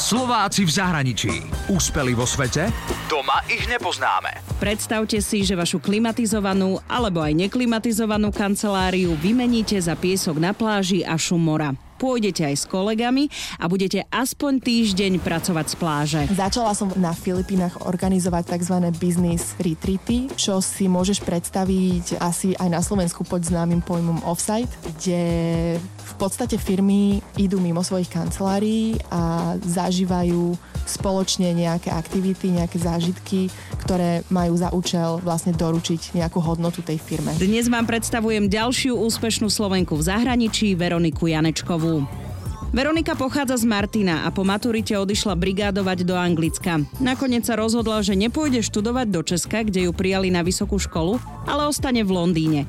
Slováci v zahraničí. Úspeli vo svete? Doma ich nepoznáme. Predstavte si, že vašu klimatizovanú alebo aj neklimatizovanú kanceláriu vymeníte za piesok na pláži a šum mora pôjdete aj s kolegami a budete aspoň týždeň pracovať z pláže. Začala som na Filipínach organizovať tzv. business retreaty, čo si môžeš predstaviť asi aj na Slovensku pod známym pojmom offsite, kde v podstate firmy idú mimo svojich kancelárií a zažívajú spoločne nejaké aktivity, nejaké zážitky, ktoré majú za účel vlastne doručiť nejakú hodnotu tej firme. Dnes vám predstavujem ďalšiu úspešnú Slovenku v zahraničí, Veroniku Janečkovú. Veronika pochádza z Martina a po maturite odišla brigádovať do Anglicka. Nakoniec sa rozhodla, že nepôjde študovať do Česka, kde ju prijali na vysokú školu, ale ostane v Londýne.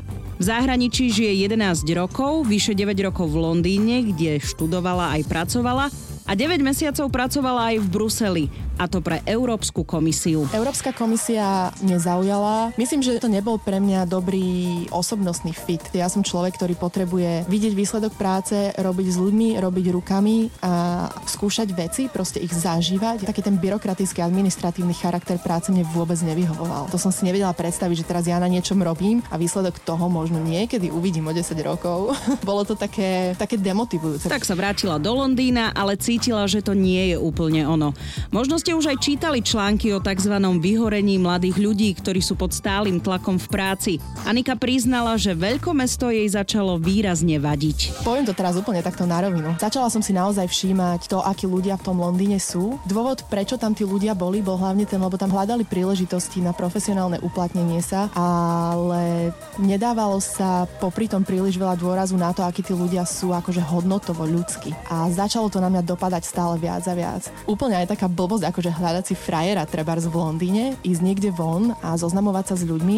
V zahraničí žije 11 rokov, vyše 9 rokov v Londýne, kde študovala aj pracovala a 9 mesiacov pracovala aj v Bruseli a to pre Európsku komisiu. Európska komisia nezaujala. Myslím, že to nebol pre mňa dobrý osobnostný fit. Ja som človek, ktorý potrebuje vidieť výsledok práce, robiť s ľuďmi, robiť rukami a skúšať veci, proste ich zažívať. Taký ten byrokratický administratívny charakter práce mne vôbec nevyhovoval. To som si nevedela predstaviť, že teraz ja na niečom robím a výsledok toho možno niekedy uvidím o 10 rokov. Bolo to také, také demotivujúce. Tak sa vrátila do Londýna, ale cítila, že to nie je úplne ono. Možno ste už aj čítali články o tzv. vyhorení mladých ľudí, ktorí sú pod stálym tlakom v práci. Anika priznala, že veľkomesto jej začalo výrazne vadiť. Poviem to teraz úplne takto na rovinu. Začala som si naozaj všímať to, akí ľudia v tom Londýne sú. Dôvod, prečo tam tí ľudia boli, bol hlavne ten, lebo tam hľadali príležitosti na profesionálne uplatnenie sa, ale nedávalo sa popri tom príliš veľa dôrazu na to, akí tí ľudia sú akože hodnotovo ľudskí. A začalo to na mňa dopadať stále viac a viac. Úplne aj taká blbosť, ako akože hľadať si frajera trebárs v Londýne, ísť niekde von a zoznamovať sa s ľuďmi,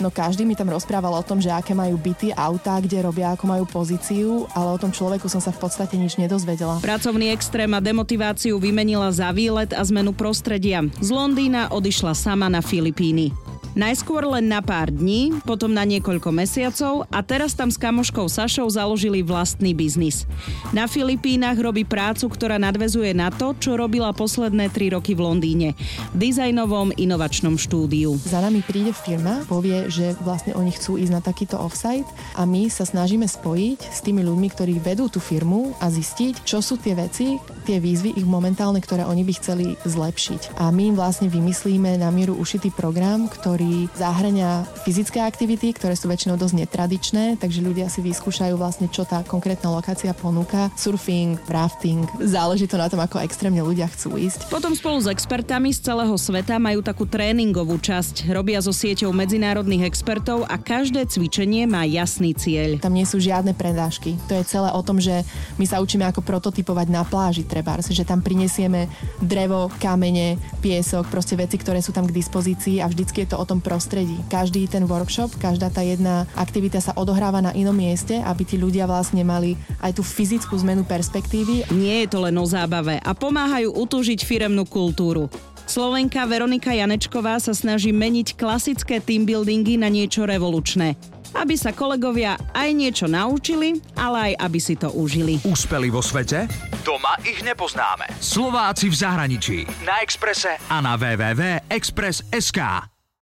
no každý mi tam rozprával o tom, že aké majú byty, autá, kde robia, ako majú pozíciu, ale o tom človeku som sa v podstate nič nedozvedela. Pracovný extrém a demotiváciu vymenila za výlet a zmenu prostredia. Z Londýna odišla sama na Filipíny. Najskôr len na pár dní, potom na niekoľko mesiacov a teraz tam s kamoškou Sašou založili vlastný biznis. Na Filipínach robí prácu, ktorá nadvezuje na to, čo robila posledné tri roky v Londýne. V dizajnovom inovačnom štúdiu. Za nami príde firma, povie, že vlastne oni chcú ísť na takýto offsite a my sa snažíme spojiť s tými ľuďmi, ktorí vedú tú firmu a zistiť, čo sú tie veci, tie výzvy ich momentálne, ktoré oni by chceli zlepšiť. A my im vlastne vymyslíme na mieru ušitý program, ktorý ktorý zahrania fyzické aktivity, ktoré sú väčšinou dosť netradičné, takže ľudia si vyskúšajú vlastne, čo tá konkrétna lokácia ponúka. Surfing, rafting, záleží to na tom, ako extrémne ľudia chcú ísť. Potom spolu s expertami z celého sveta majú takú tréningovú časť. Robia so sieťou medzinárodných expertov a každé cvičenie má jasný cieľ. Tam nie sú žiadne predášky. To je celé o tom, že my sa učíme ako prototypovať na pláži trebárs, že tam prinesieme drevo, kamene, piesok, proste veci, ktoré sú tam k dispozícii a vždycky je to o tom, tom prostredí. Každý ten workshop, každá tá jedna aktivita sa odohráva na inom mieste, aby tí ľudia vlastne mali aj tú fyzickú zmenu perspektívy. Nie je to len o zábave a pomáhajú utúžiť firemnú kultúru. Slovenka Veronika Janečková sa snaží meniť klasické teambuildingy na niečo revolučné aby sa kolegovia aj niečo naučili, ale aj aby si to užili. Úspeli vo svete? Doma ich nepoznáme. Slováci v zahraničí. Na Exprese a na www.express.sk.